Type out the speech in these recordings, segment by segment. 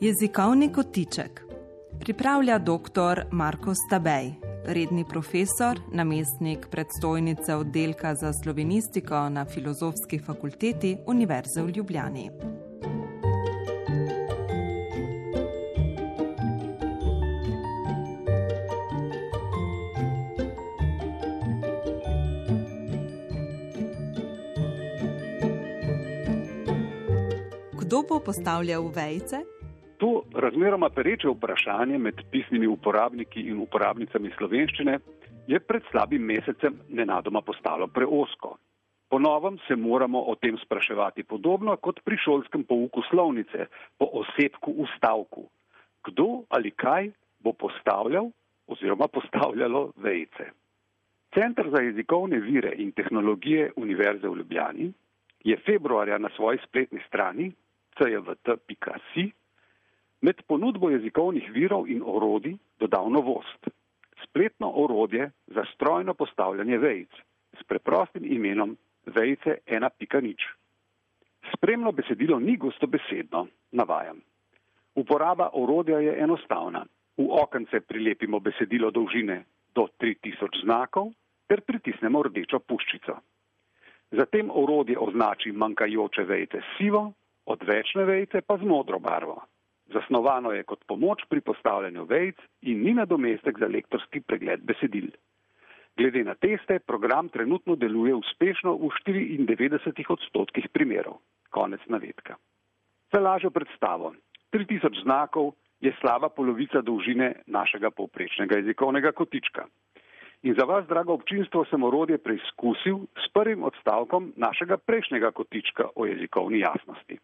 Jezikovni kotiček pripravlja dr. Marko Stabej, redni profesor, namestnik predstojnice oddelka za slovenistiko na Filozofski fakulteti Univerze v Ljubljani. Kdo bo postavljal vejce? To razmeroma pereče vprašanje med pisnimi uporabniki in uporabnicami slovenščine je pred slabim mesecem nenadoma postalo preosko. Ponovem se moramo o tem spraševati podobno kot pri šolskem pouku slovnice, po osebku v stavku. Kdo ali kaj bo postavljal oziroma postavljalo vejce? Centr za jezikovne vire in tehnologije Univerze v Ljubljani je februarja na svoji spletni strani cjvt.si med ponudbo jezikovnih virov in orodij dodal novost. Spletno orodje za strojno postavljanje vejc s preprostim imenom vejce 1.0. Spremno besedilo ni gostobesedno, navajam. Uporaba orodja je enostavna. V okence prilepimo besedilo dolžine do 3000 znakov ter pritisnemo rdečo puščico. Zatem orodje označi manjkajoče vejce sivo, odvečne vejce pa z modro barvo. Zasnovano je kot pomoč pri postavljanju vejc in ni nadomestek za lektorski pregled besedil. Glede na teste, program trenutno deluje uspešno v 94 odstotkih primerov. Konec navedka. Za lažjo predstavo, 3000 znakov je slaba polovica dolžine našega povprečnega jezikovnega kotička. In za vas, drago občinstvo, sem orodje preizkusil s prvim odstavkom našega prejšnjega kotička o jezikovni jasnosti.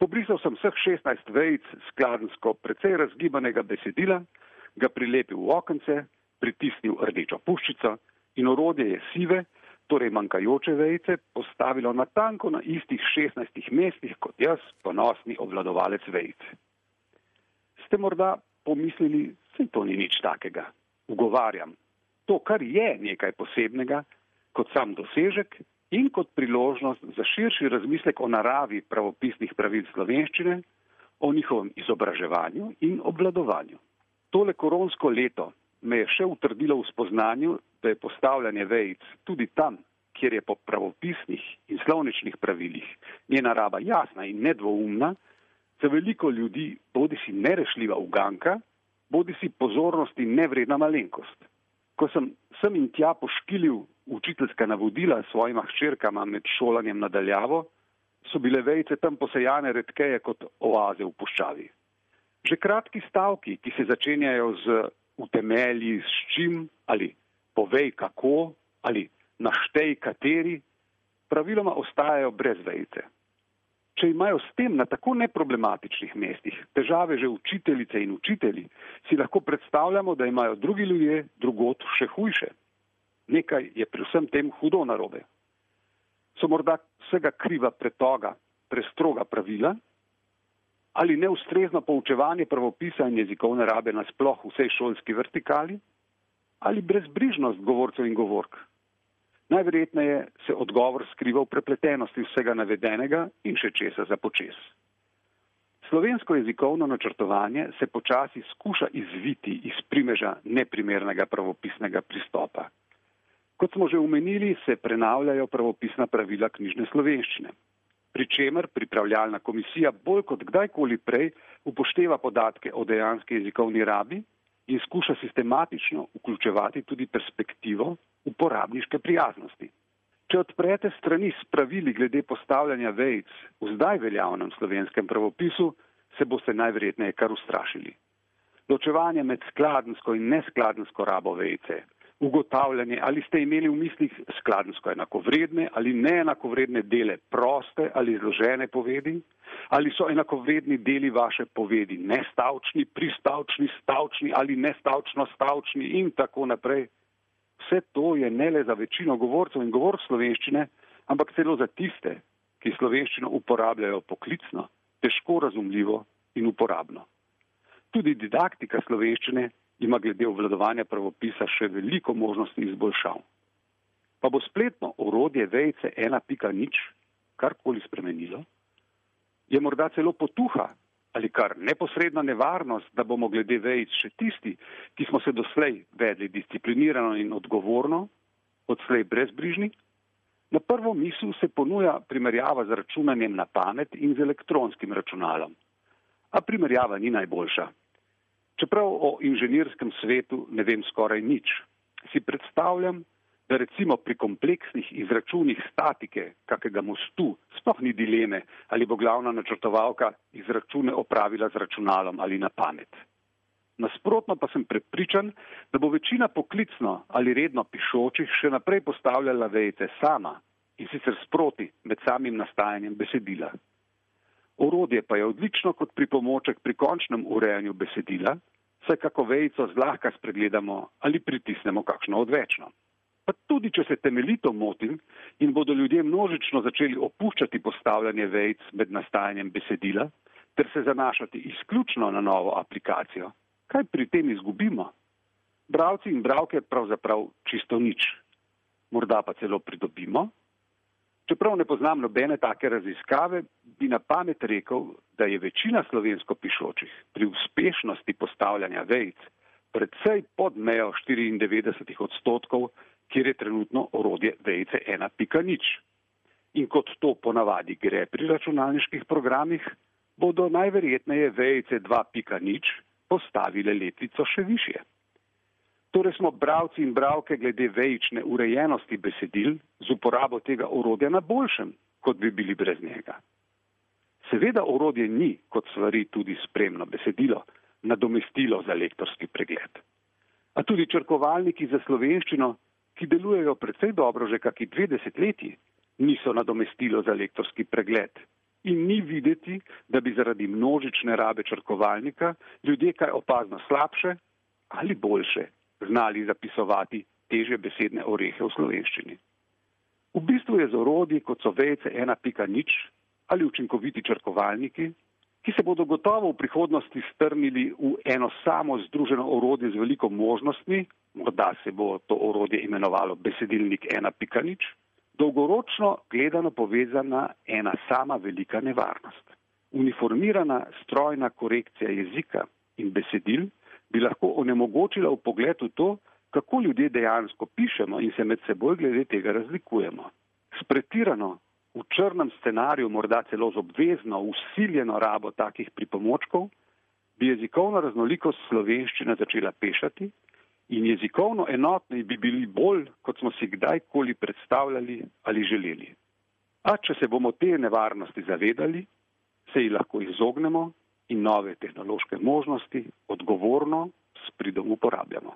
Pobrisal sem vseh 16 vejc skladensko precej razgibanega besedila, ga prilepil v okence, pritisnil rdečo puščico in orodje je sive, torej manjkajoče vejce, postavilo natanko na istih 16 mestih kot jaz, ponosni obvladovalec vejc. Ste morda pomislili, se to ni nič takega. Ugovarjam, to, kar je nekaj posebnega, kot sam dosežek, in kot priložnost za širši razmislek o naravi pravopisnih pravic slovenščine, o njihovem izobraževanju in obladovanju. Tole koronsko leto me je še utrdilo v spoznanju, da je postavljanje vejc tudi tam, kjer je po pravopisnih in slovničnih pravilih njena raba jasna in nedvoumna, za veliko ljudi bodi si nerešljiva uganka, bodi si pozornosti nevredna malenkost. Ko sem sem in tja poškilil učiteljska navodila svojima hčerkama med šolanjem nadaljavo, so bile vejce tam posejane redkeje kot oaze v puščavi. Že kratki stavki, ki se začenjajo z utemelji s čim ali povej kako ali naštej kateri, praviloma ostajajo brez vejce. Če imajo s tem na tako neproblematičnih mestih težave že učiteljice in učitelji, si lahko predstavljamo, da imajo drugi ljudje drugot še hujše nekaj je pri vsem tem hudo narobe. So morda vsega kriva pretoga, prestroga pravila ali neustrezno poučevanje pravopisa in jezikovne rabe nasploh v vsej šolski vertikali ali brezbrižnost govorcev in govork. Najverjetneje se odgovor skriva v prepletenosti vsega navedenega in še česa za počes. Slovensko jezikovno načrtovanje se počasi skuša izviti iz primeža neprimernega pravopisnega pristopa. Kot smo že omenili, se prenavljajo pravopisna pravila knjižne slovenščine. Pričemer pripravljalna komisija bolj kot kdajkoli prej upošteva podatke o dejanski jezikovni rabi in skuša sistematično vključevati tudi perspektivo uporabniške prijaznosti. Če odprete strani s pravili glede postavljanja vejc v zdaj veljavnem slovenskem pravopisu, se boste najverjetneje kar ustrašili. Ločevanje med skladensko in neskladensko rabo vejce, ugotavljanje, ali ste imeli v mislih skladensko enakovredne ali neenakovredne dele proste ali zložene povedi, ali so enakovredni deli vaše povedi nestavčni, pristavčni, stavčni ali nestavčno stavčni in tako naprej. Vse to je ne le za večino govorcev in govor slovenščine, ampak celo za tiste, ki slovenščino uporabljajo poklicno, težko razumljivo in uporabno. Tudi didaktika slovenščine ima glede obvladovanja pravopisa še veliko možnosti izboljšav. Pa bo spletno orodje vejce 1.0 karkoli spremenilo? Je morda celo potuha ali kar neposredna nevarnost, da bomo glede vejic še tisti, ki smo se doslej vedli disciplinirano in odgovorno, odslej brezbrižni? Na prvo misel se ponuja primerjava z računanjem na pamet in z elektronskim računalom. A primerjava ni najboljša. Čeprav o inženirskem svetu ne vem skoraj nič, si predstavljam, da recimo pri kompleksnih izračunih statike kakega mostu sploh ni dileme, ali bo glavna načrtovalka izračune opravila z računalom ali na pamet. Nasprotno pa sem prepričan, da bo večina poklicno ali redno pišočih še naprej postavljala vejce sama in sicer sproti med samim nastajanjem besedila. Orodje pa je odlično kot pripomoček pri končnem urejanju besedila, saj kako vejco zlahka spregledamo ali pritisnemo kakšno odvečno. Pa tudi, če se temeljito motim in bodo ljudje množično začeli opuščati postavljanje vejc med nastajanjem besedila ter se zanašati izključno na novo aplikacijo, kaj pri tem izgubimo? Bravci in bravke pravzaprav čisto nič. Morda pa celo pridobimo? Čeprav ne poznam nobene take raziskave, bi na pamet rekel, da je večina slovensko pišočih pri uspešnosti postavljanja vejc predvsej pod mejo 94 odstotkov kjer je trenutno orodje vejce 1.0. In kot to ponavadi gre pri računalniških programih, bodo najverjetneje vejce 2.0 postavile letvico še više. Torej smo bravci in bravke glede vejične urejenosti besedil z uporabo tega orodja na boljšem, kot bi bili brez njega. Seveda orodje ni, kot stvari tudi spremno besedilo, nadomestilo za lektorski pregled. A tudi črkovalniki za slovenščino ki delujejo predvsej dobro že kakih dve desetletji, niso nadomestilo za lektorski pregled. In ni videti, da bi zaradi množične rabe črkovalnika ljudje kaj opazno slabše ali boljše znali zapisovati teže besedne orehe v slovenščini. V bistvu je z orodji, kot so vejce 1.0 ali učinkoviti črkovalniki, ki se bodo gotovo v prihodnosti strnili v eno samo združeno orodje z veliko možnostmi, morda se bo to orodje imenovalo besedilnik 1.0, dolgoročno gledano povezana ena sama velika nevarnost. Uniformirana strojna korekcija jezika in besedil bi lahko onemogočila v pogledu to, kako ljudje dejansko pišemo in se med seboj glede tega razlikujemo. S pretirano v črnem scenariju, morda celo z obvezno, usiljeno rabo takih pripomočkov, bi jezikovna raznolikost slovenščine začela pešati in jezikovno enotni bi bili bolj, kot smo si kdajkoli predstavljali ali želeli. A če se bomo te nevarnosti zavedali, se jih lahko izognemo in nove tehnološke možnosti odgovorno s pridom uporabljamo.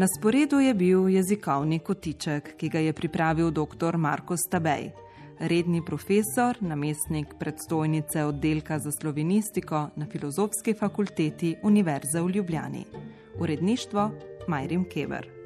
Na sporedu je bil jezikovni kotiček, ki ga je pripravil dr. Marko Stabej, redni profesor, namestnik predstojnice oddelka za slovenistiko na Filozofski fakulteti Univerze v Ljubljani. Uredništvo Majrim Kever.